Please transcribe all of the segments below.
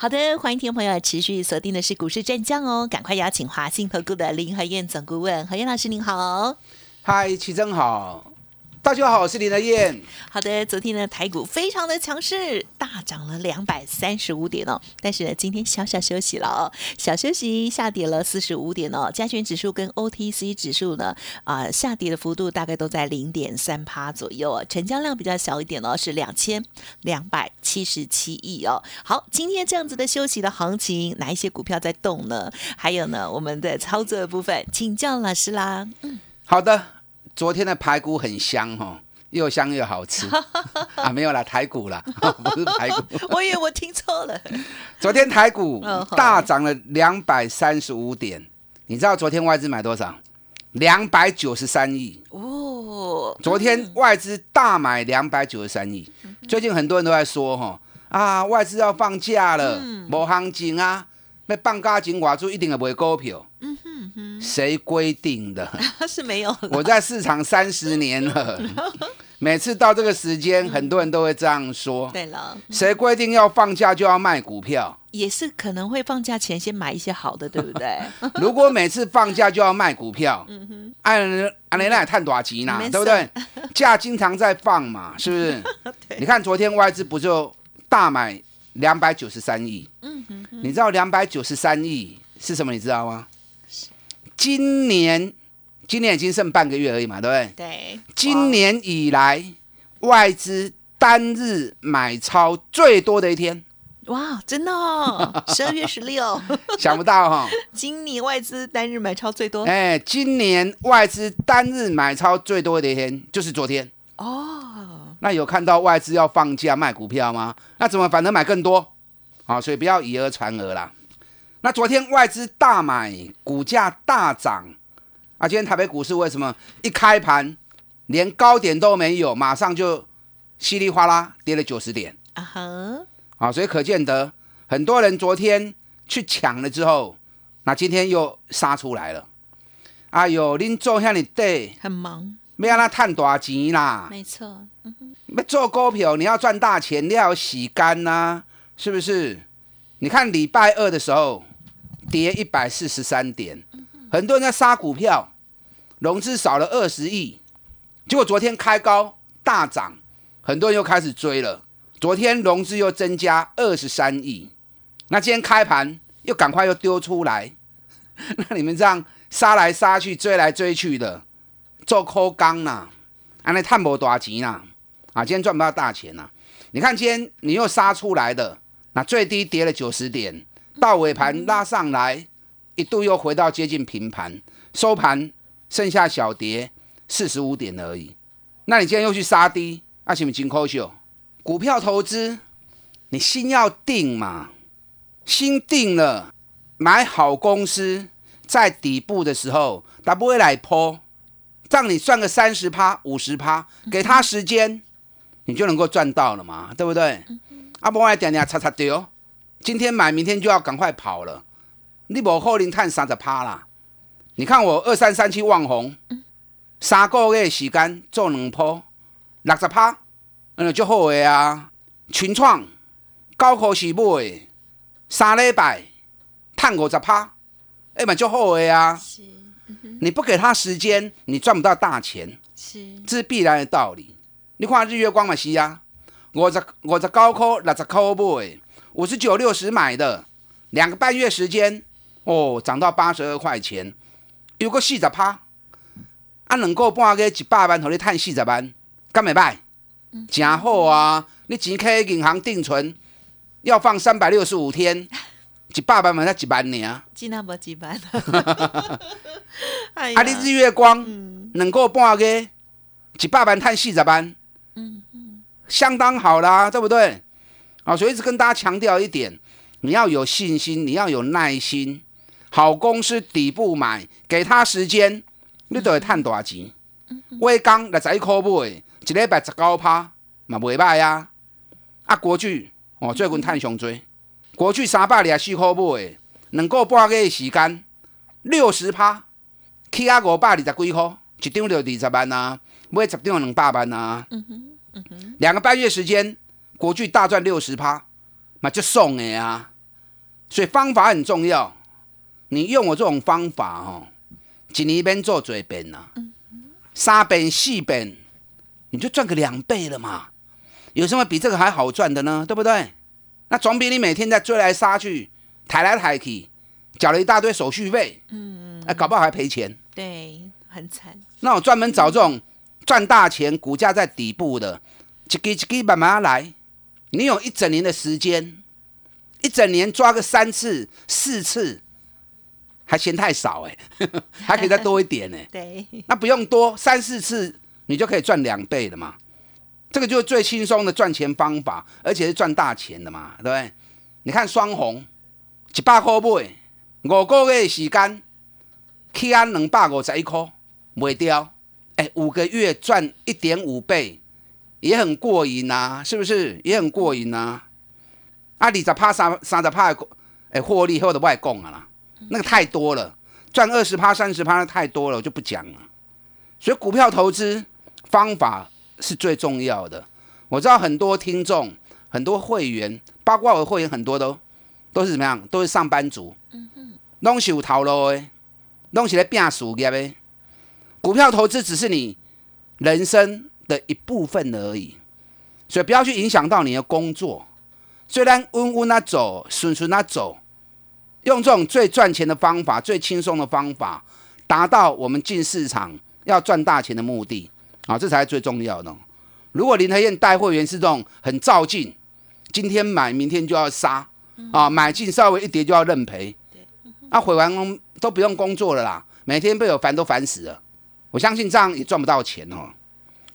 好的，欢迎听众朋友持续锁定的是股市战将哦，赶快邀请华信投顾的林和燕总顾问何燕老师您好。嗨，齐真好。大家好，我是林德燕。好的，昨天呢台股非常的强势，大涨了两百三十五点哦。但是呢，今天小小休息了哦，小休息下跌了四十五点哦。加权指数跟 OTC 指数呢，啊下跌的幅度大概都在零点三趴左右哦。成交量比较小一点哦，是两千两百七十七亿哦。好，今天这样子的休息的行情，哪一些股票在动呢？还有呢，我们的操作的部分，请教老师啦。嗯，好的。昨天的排骨很香哈，又香又好吃 啊！没有啦，台骨啦，不是排骨。我以为我听错了。昨天台股大涨了两百三十五点，你知道昨天外资买多少？两百九十三亿哦。昨天外资大买两百九十三亿。最近很多人都在说哈啊，外资要放假了，没行情啊，那放假前外资一定会买股票。谁规定的？是没有。我在市场三十年了，每次到这个时间，很多人都会这样说。对了，谁规定要放假就要卖股票？也是可能会放假前先买一些好的，对不对？如果每次放假就要卖股票，嗯哼，按按雷奈探多少集呢？对不对？假经常在放嘛，是不是？你看昨天外资不就大买两百九十三亿？嗯哼，你知道两百九十三亿是什么？你知道吗？今年，今年已经剩半个月而已嘛，对不对？对。今年以来，外资单日买超最多的一天。哇，真的哦！十二月十六。想不到哈。今年外资单日买超最多。哎，今年外资单日买超最多的一天就是昨天。哦。那有看到外资要放假卖股票吗？那怎么反而买更多？好，所以不要以讹传讹啦。那昨天外资大买，股价大涨啊！今天台北股市为什么一开盘连高点都没有，马上就稀里哗啦跌了九十点啊？哈！啊，所以可见得很多人昨天去抢了之后，那今天又杀出来了。哎呦，您做下你对，很忙，没让他赚大钱啦。没错，嗯哼，做股票你要赚大钱，你要洗干呐，是不是？你看礼拜二的时候。跌一百四十三点，很多人在杀股票，融资少了二十亿，结果昨天开高大涨，很多人又开始追了。昨天融资又增加二十三亿，那今天开盘又赶快又丢出来，那你们这样杀来杀去，追来追去的，做空钢呐，安尼探不多钱呐，啊，今天赚不到大钱呐。你看今天你又杀出来的，那最低跌了九十点。到尾盘拉上来，一度又回到接近平盘，收盘剩下小跌四十五点而已。那你今天又去杀低，那是不是金科秀？股票投资，你心要定嘛，心定了，买好公司，在底部的时候，它不会来破，让你赚个三十趴、五十趴，给他时间，你就能够赚到了嘛，对不对？啊，不来点点擦擦丢。今天买，明天就要赶快跑了。你无可能探三十趴啦。你看我二三三七网红，三个月时间做两波，六十趴，嗯，就好个啊。群创高科是买，三礼拜探五十趴，哎嘛就好个啊。是，你不给他时间，你赚不到大钱。是，这是必然的道理。你看日月光嘛是啊，五十五十九块六十块买。五十九六十买的，两个半月时间，哦，涨到八十二块钱，有个四十趴，啊，能够半个一百万，和你赚四十万，敢袂歹？真好啊！你钱开银行定存，要放三百六十五天，一百万嘛才一万呢。真啊无一万。啊，你日月光能够半个一百万赚四十万，嗯嗯，相当好啦，对不对？啊，所以一直跟大家强调一点，你要有信心，你要有耐心。好公司底部买，给他时间，你都会赚大钱。威刚六十一块买，一礼拜十九趴，嘛袂歹啊。啊，国巨哦，最近赚上多，国巨三百二四块买，两个半月时间，六十趴，起啊五百二十几块，一张就二十万啊，买十张两百万啊。两个半月时间，国巨大赚六十趴，那就送的啊。所以方法很重要，你用我这种方法哦，一年边做嘴边呐，三遍四遍，你就赚个两倍了嘛。有什么比这个还好赚的呢？对不对？那总比你每天在追来杀去、抬来抬去，缴了一大堆手续费，嗯，哎，搞不好还赔钱。对，很惨。那我专门找这种赚大钱、股价在底部的，一支一支慢慢来。你有一整年的时间。一整年抓个三次四次，还嫌太少哎，还可以再多一点呢。对，那不用多，三四次你就可以赚两倍了嘛。这个就是最轻松的赚钱方法，而且是赚大钱的嘛，对不对？你看双红一百块买，五个月时间起安两百五十一块，卖掉，哎，五个月赚一点五倍，也很过瘾呐，是不是？也很过瘾呐。啊，二十趴三三十趴的诶获利，或者外供啊啦，那个太多了，赚二十趴三十趴太多了，我就不讲了。所以股票投资方法是最重要的。我知道很多听众、很多会员，包括我的会员很多都都是怎么样，都是上班族，嗯嗯，拢是有头路诶，拢是来拼事业诶。股票投资只是你人生的一部分而已，所以不要去影响到你的工作。虽然稳稳啊走，顺顺啊走，用这种最赚钱的方法、最轻松的方法，达到我们进市场要赚大钱的目的啊，这才是最重要的。如果林和燕带会员是这种很照进，今天买明天就要杀啊，买进稍微一跌就要认赔，那毁完都不用工作了啦，每天被我烦都烦死了。我相信这样也赚不到钱哦。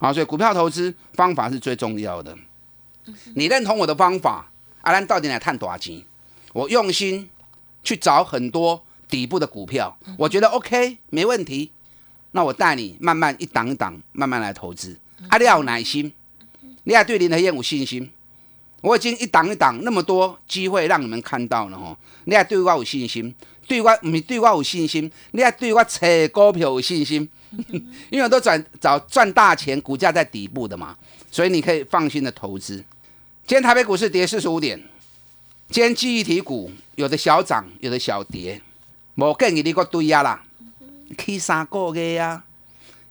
啊，所以股票投资方法是最重要的。你认同我的方法？阿兰到底来探多少钱？我用心去找很多底部的股票，我觉得 OK 没问题。那我带你慢慢一档一档慢慢来投资。阿你要有耐心，你要对林和燕有信心。我已经一档一档那么多机会让你们看到了吼，你要对我有信心，对我唔是对我有信心，你要对我炒股票有信心。因为我都转找赚大钱，股价在底部的嘛，所以你可以放心的投资。今天台北股市跌四十五点。今天记忆体股有的小涨，有的小跌。我建议你个对呀啦，去三个月呀，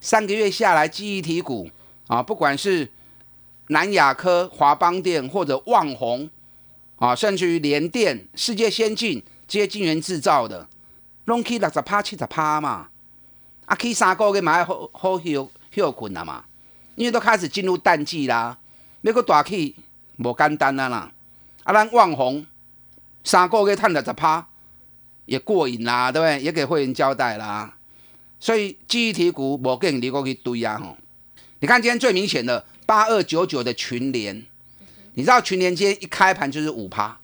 三个月下来，记忆体股啊，不管是南亚科、华邦电或者旺宏啊，甚至于联电、世界先进这些晶圆制造的，拢去六十趴、七十趴嘛。去三个月嘛，好好休休困了嘛，因为都开始进入淡季啦，那个大气。无简单啊啦！啊，咱网红三个月赚了十趴，也过瘾啦，对不对？也给会员交代啦。所以记忆体股无跟你过去堆啊吼。你看今天最明显的八二九九的群联，你知道群联今天一开盘就是五趴，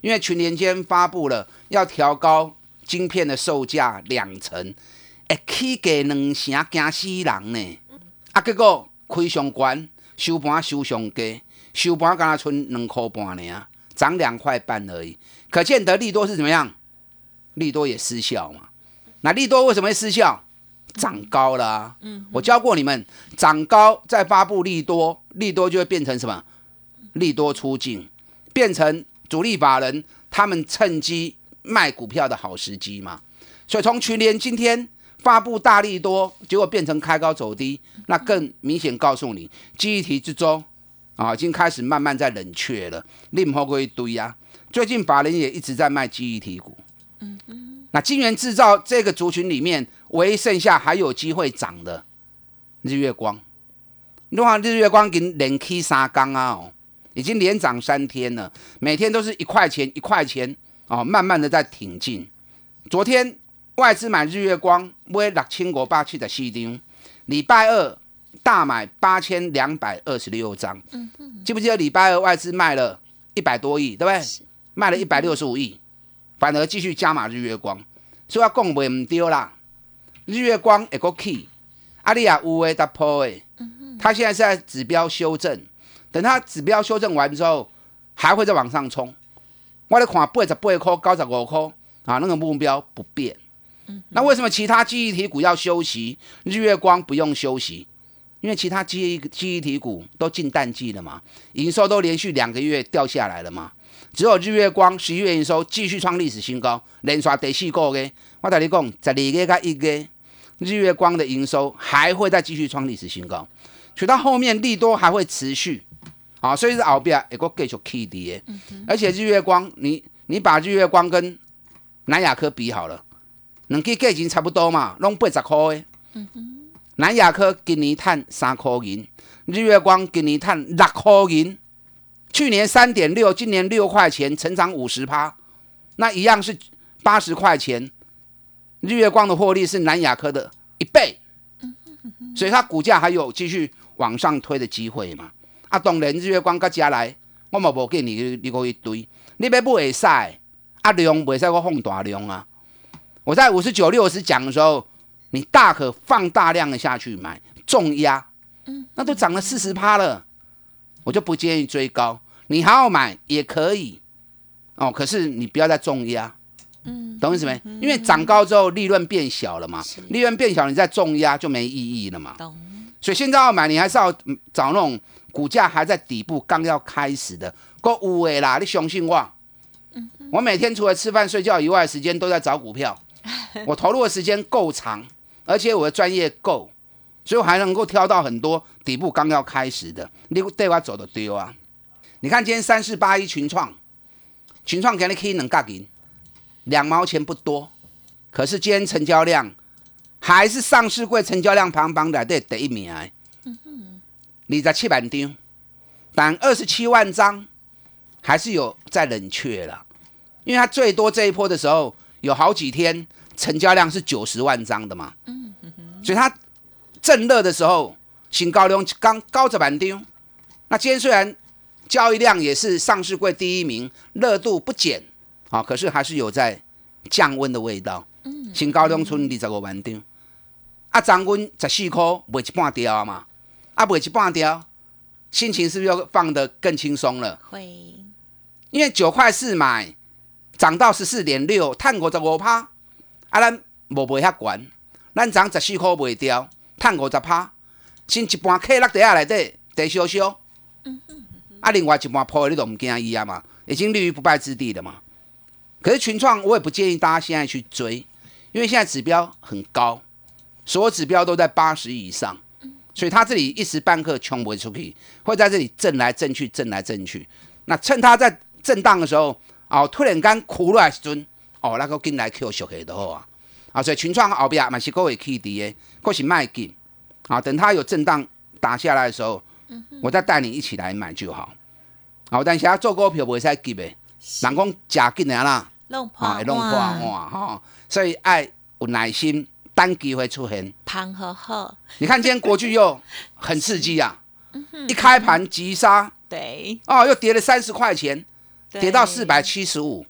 因为群联今天发布了要调高晶片的售价两成，哎，起价两成惊死人呢！啊，结果开上关，收盘收上低。收盘刚才存两块半呢，涨两块半而已，可见得利多是怎么样？利多也失效嘛？那利多为什么会失效？涨高了。嗯，我教过你们，涨高再发布利多，利多就会变成什么？利多出境，变成主力法人他们趁机卖股票的好时机嘛。所以从去年今天发布大力多，结果变成开高走低，那更明显告诉你，记忆体之中。啊，已经开始慢慢在冷却了，另后过一堆啊。最近法人也一直在卖记忆体股。嗯嗯。那晶圆制造这个族群里面，唯一剩下还有机会涨的日月光。你看日月光已经连 K 三缸啊，哦，已经连涨三天了，每天都是一块钱一块钱哦，慢慢的在挺进。昨天外资买日月光买六千五百七十四张，礼拜二。大买八千两百二十六张，记不记得礼拜二外资卖了一百多亿，对不对？卖了一百六十五亿，反而继续加码日月光，所以要供不唔丢啦。日月光也个 key，阿利亚乌威达破诶，它现在是在指标修正，等它指标修正完之后，还会再往上冲。我咧看八十八块、九十五块啊，那个目标不变。那为什么其他记忆体股要休息，日月光不用休息？因为其他记忆记忆体股都进淡季了嘛，营收都连续两个月掉下来了嘛，只有日月光十一月营收继续创历史新高，连刷第四个月。我跟你讲，十二月加一月，日月光的营收还会再继续创历史新高，所以到后面利多还会持续。啊，所以是后边一个继续起跌，而且日月光，你你把日月光跟南亚科比好了，两支价钱差不多嘛，拢八十块诶。南亚科今年赚三块银，日月光今年赚六块银，去年三点六，今年六块钱，成长五十趴，那一样是八十块钱。日月光的获利是南亚科的一倍，所以它股价还有继续往上推的机会嘛。啊，当然日月光甲加来，我嘛无建议你你可以堆，你要买会使，啊量袂使我放大量啊。我在五十九六十讲的时候，你大可放大量的下去买重压，嗯，那都涨了四十趴了，我就不建议追高。你还要买也可以，哦，可是你不要再重压，嗯，懂意思没？因为涨高之后利润变小了嘛，利润变小，你再重压就没意义了嘛。懂。所以现在要买，你还是要找那种。股价还在底部，刚要开始的，够有诶啦！你相信我，我每天除了吃饭睡觉以外，时间都在找股票。我投入的时间够长，而且我的专业够，所以我还能够挑到很多底部刚要开始的。你对我走的丢啊！你看今天三四八一群创，群创给你可以能干赢，两毛钱不多，可是今天成交量还是上市柜成交量排行榜的第一名。二十七万张，但二十七万张还是有在冷却了，因为它最多这一波的时候有好几天成交量是九十万张的嘛，嗯所以它正热的时候新高量刚高着万张，那今天虽然交易量也是上市柜第一名，热度不减啊，可是还是有在降温的味道，嗯，新高量村二十五万张，啊，涨温十四块卖一半掉嘛。啊，不会去半掉，心情是不是又放得更轻松了？会，因为九块四买，涨到十四点六，探过十五趴，啊，咱无卖遐悬，咱涨十四块卖掉，趁五十趴，先一半客落地下内底，低少少，嗯嗯，啊，另外一半破你都毋惊伊啊嘛，已经立于不败之地了嘛。可是群创，我也不建议大家现在去追，因为现在指标很高，所有指标都在八十以上。所以它这里一时半刻冲不出去，会在这里震来震去，震来震去。那趁它在震荡的时候，哦，突然间苦落来时阵，哦，那个进来 Q 小黑的好啊。啊，所以群创后边嘛是各位 K D 的，或是卖进。啊，等它有震荡打下来的时候，我再带你一起来买就好。好，但是啊做股票袂使急的，人讲假紧的啦，啊，弄破哇哈，所以爱有耐心。单机会出现，盘和好，你看今天国巨又很刺激啊！一开盘急杀，对，哦，又跌了三十块钱，跌到四百七十五，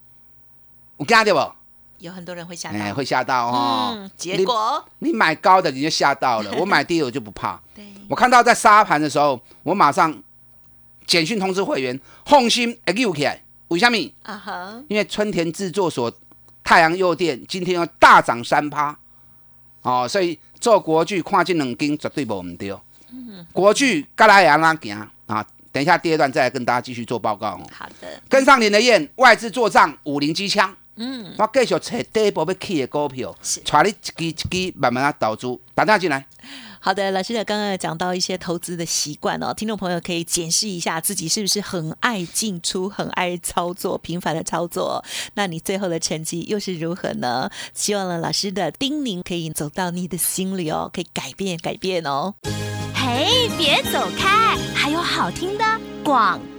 我惊到不？有很多人会吓到，会吓到哦。结果你买高的你就吓到了，我买低的我就不怕。对，我看到在沙盘的时候，我马上简讯通知会员，放心，A 起来，为什么？啊哈，因为春田制作所太阳诱电今天要大涨三趴。哦，所以做国剧看这两根绝对无唔对。国剧该来也拉行啊！等一下第二段再来跟大家继续做报告。好的，跟上你的燕，外资做账五零机枪。嗯，我继续找第一波要起的股票，带你一支一支慢慢啊投资，打电话进来。好的，老师的刚刚讲到一些投资的习惯哦，听众朋友可以检视一下自己是不是很爱进出、很爱操作、频繁的操作，那你最后的成绩又是如何呢？希望呢老师的叮咛可以走到你的心里哦，可以改变改变哦。嘿，别走开，还有好听的广告。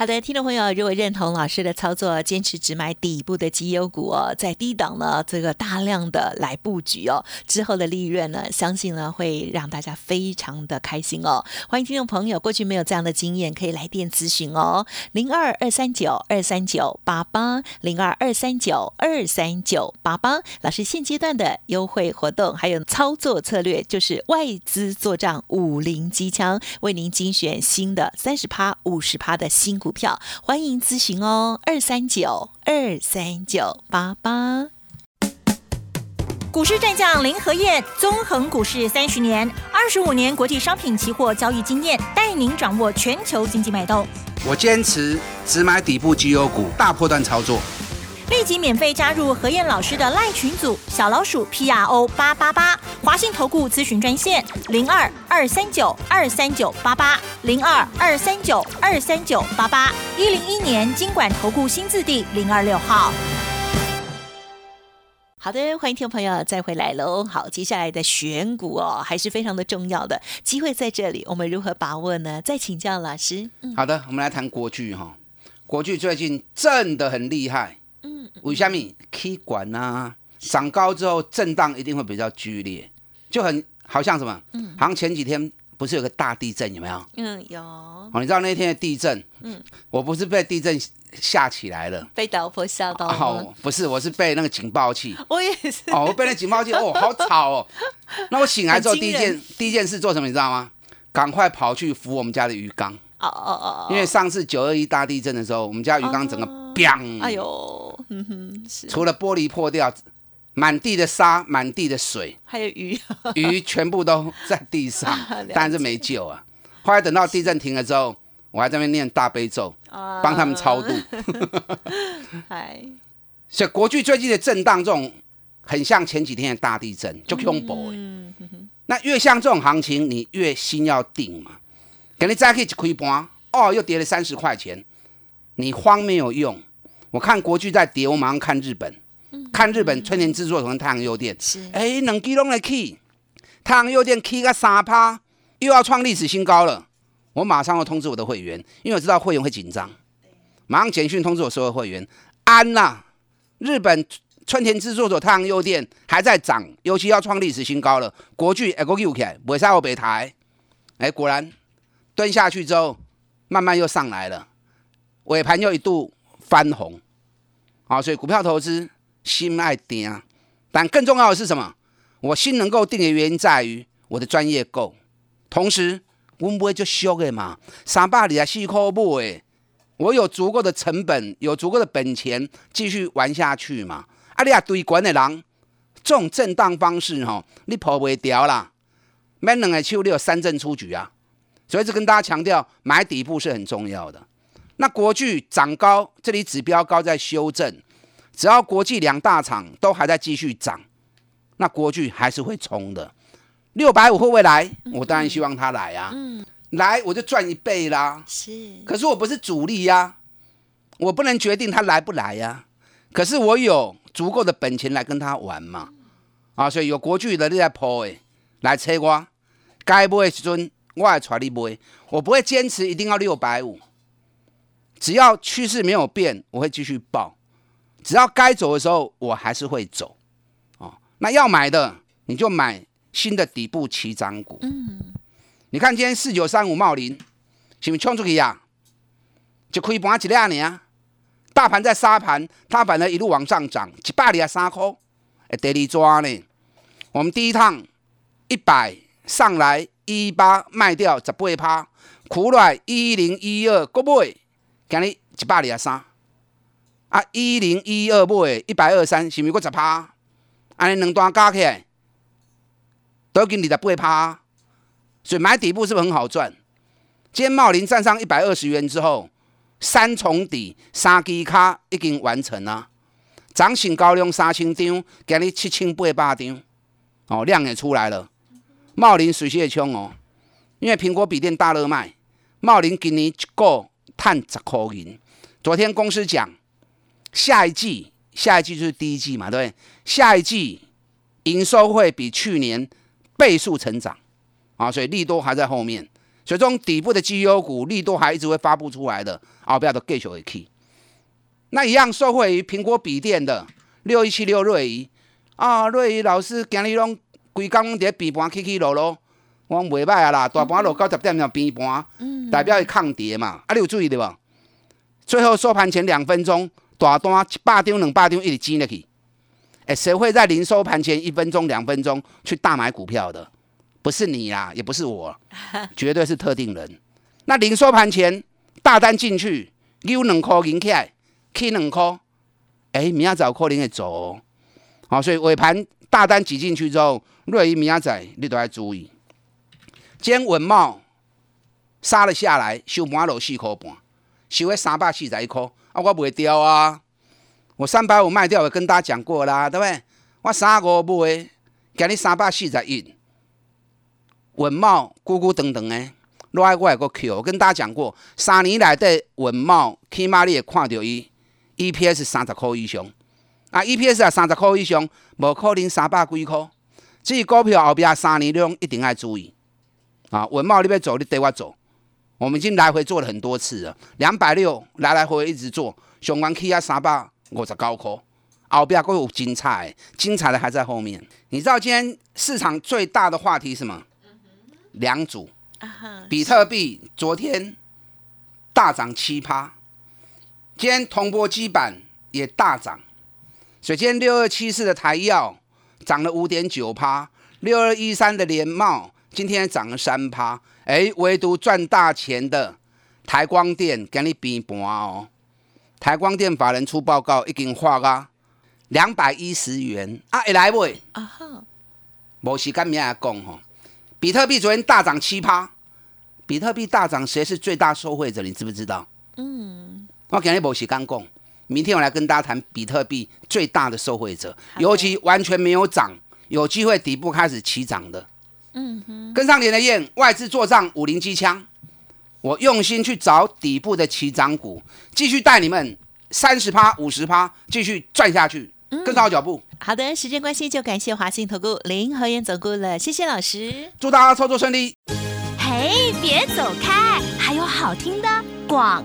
好的，听众朋友，如果认同老师的操作，坚持只买底部的绩优股哦，在低档呢，这个大量的来布局哦，之后的利润呢，相信呢会让大家非常的开心哦。欢迎听众朋友，过去没有这样的经验，可以来电咨询哦，零二二三九二三九八八，零二二三九二三九八八。老师现阶段的优惠活动还有操作策略，就是外资做账五零机枪，为您精选新的三十趴、五十趴的新股。股票欢迎咨询哦，二三九二三九八八。股市战将林和燕，纵横股市三十年，二十五年国际商品期货交易经验，带您掌握全球经济脉动。我坚持只买底部绩优股，大波段操作。立即免费加入何燕老师的赖群组，小老鼠 P R O 八八八，华信投顾咨询专线零二二三九二三九八八零二二三九二三九八八，一零一年经管投顾新字第零二六号。好的，欢迎听众朋友再回来喽。好，接下来的选股哦，还是非常的重要的机会在这里，我们如何把握呢？再请教老师。嗯，好的，我们来谈国剧哈，国剧最近震的很厉害。为什么 K 管啊？涨高之后震荡一定会比较剧烈，就很好像什么？嗯，好像前几天不是有个大地震有没有？嗯，有。哦，你知道那天的地震？嗯，我不是被地震吓起来了，被老婆吓到哦，不是，我是被那个警报器。我也是。哦，我被那警报器，哦，好吵哦。那我醒来之后第一件第一件事做什么？你知道吗？赶快跑去扶我们家的鱼缸。哦哦哦。因为上次九二一大地震的时候，我们家鱼缸整个砰。哎呦。嗯哼，除了玻璃破掉，满地的沙，满地的水，还有鱼，鱼全部都在地上，但是没救啊。后来等到地震停了之后，我还在那边念大悲咒，帮他们超度。嗨，所以国剧最近的震荡，这种很像前几天的大地震，就恐怖。嗯那越像这种行情，你越心要定嘛。给你再去一开盘，哦，又跌了三十块钱，你慌没有用。我看国剧在跌，我马上看日本，看日本春田制作和太阳优电，哎，两基拢来起，太阳优电起个三趴，又要创历史新高了。我马上要通知我的会员，因为我知道会员会紧张，马上简讯通知我所有会员，安呐，日本春田制作所太阳优电还在涨，尤其要创历史新高了。国剧哎，国剧 OK，尾赛我北台，哎，果然蹲下去之后，慢慢又上来了，尾盘又一度。翻红，啊，所以股票投资心爱定，但更重要的是什么？我心能够定的原因在于我的专业够，同时我不会就俗的嘛，三百二十四块买，我有足够的成本，有足够的本钱继续玩下去嘛。啊，你啊对管的人，这种震荡方式哈，你跑不掉啦，每两个手你有三振出局啊，所以这跟大家强调，买底部是很重要的。那国巨涨高，这里指标高在修正，只要国际两大厂都还在继续涨，那国巨还是会冲的。六百五会不会来？我当然希望它来啊，来我就赚一倍啦。是，可是我不是主力呀，我不能决定它来不来呀。可是我有足够的本钱来跟他玩嘛，啊，所以有国巨的你在抛诶，来车我，该买的时阵我来带你买，我不会坚持一定要六百五。只要趋势没有变，我会继续报；只要该走的时候，我还是会走。哦，那要买的你就买新的底部起涨股。嗯，你看今天四九三五茂林，是不是冲出去呀？就可以盘一两年，大盘在杀盘，它反而一路往上涨，一百二三块，哎，第二抓呢？我们第一趟一百上来一八卖掉十八趴，苦来一零一二过买。今日一百二十三，啊，一零一二买一百二三，是毋是过十趴？安尼两段加起来都给你的八趴，所以买底部是不是很好赚？今天茂林站上一百二十元之后，三重底三支卡已经完成了，涨醒高量三千张，今日七千八百张，哦，量也出来了。茂林水泄冲哦，因为苹果笔电大热卖，茂林今年一个。探十块银。昨天公司讲，下一季，下一季就是第一季嘛，对不对？下一季营收会比去年倍数成长啊，所以利多还在后面，所以这种底部的绩优股利多还一直会发布出来的，啊不要都继续会去。那一样受惠于苹果笔电的六一七六瑞仪啊，瑞仪老师今日拢规工拢伫边盘起起落落，我讲袂歹啊啦，大盘落九十点上边盘，代表伊抗跌嘛。啊，你有注意到无？最后收盘前两分钟，大单一百张、两百张一直挤入去。哎，谁会在临收盘前一分钟、两分钟去大买股票的？不是你啦，也不是我，绝对是特定人。那临收盘前大单进去，有两块银起来，起两块，哎，明仔早可能会走哦。好，所以尾盘大单挤进去之后，瑞仪明仔仔你都要注意。今天稳茂杀了下来，收盘落四块半。收在三百四十一块，啊，我袂掉啊！我三百五卖掉，我跟大家讲过啦，对不对？我三五买，今日三百四十一，文茂咕咕等等诶，另外我有个 Q，我跟大家讲过，三年来的文茂起码你会看到伊 EPS 三十块以上，啊，EPS 啊三十块以上，无可能三百几块。这股票后边三年中一定要注意啊！文茂你要走，你带我走。我们已经来回做了很多次了，两百六来来回回一直做，上完 K 啊三百五十高科，后边还有精彩，精彩的还在后面。你知道今天市场最大的话题是什么？两组，比特币昨天大涨七趴，今天铜箔基板也大涨，所以今天六二七四的台药涨了五点九趴，六二一三的联茂今天涨了三趴。哎，唯独赚大钱的台光电给你比盘哦。台光电法人出报告已经花啊两百一十元啊，会来未？啊哈，无时间明仔讲吼。比特币昨天大涨七趴，比特币大涨，谁是最大受惠者？你知不知道？嗯，我今日无时间讲，明天我来跟大家谈比特币最大的受惠者，尤其完全没有涨，有机会底部开始起涨的。嗯哼，跟上连的燕，外资做账五零机枪，我用心去找底部的起涨股，继续带你们三十趴、五十趴，继续赚下去，跟上我脚步。好的，时间关系就感谢华信投顾林和燕总顾了，谢谢老师，祝大家操作顺利。嘿，别走开，还有好听的广。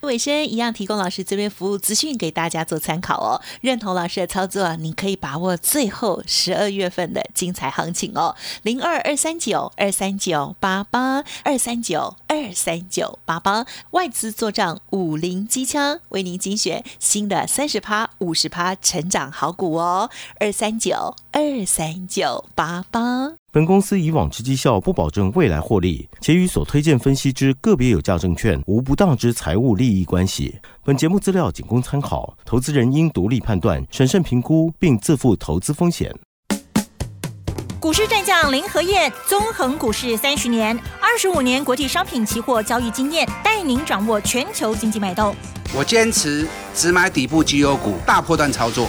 尾声一样提供老师这边服务资讯给大家做参考哦。认同老师的操作，你可以把握最后十二月份的精彩行情哦。零二二三九二三九八八二三九二三九八八外资做账五零机枪，为您精选新的三十趴五十趴成长好股哦。二三九二三九八八。本公司以往之绩效不保证未来获利，且与所推荐分析之个别有价证券无不当之财务利益关系。本节目资料仅供参考，投资人应独立判断、审慎评估，并自负投资风险。股市战将林和燕，纵横股市三十年，二十五年国际商品期货交易经验，带您掌握全球经济脉动。我坚持只买底部绩优股，大波段操作。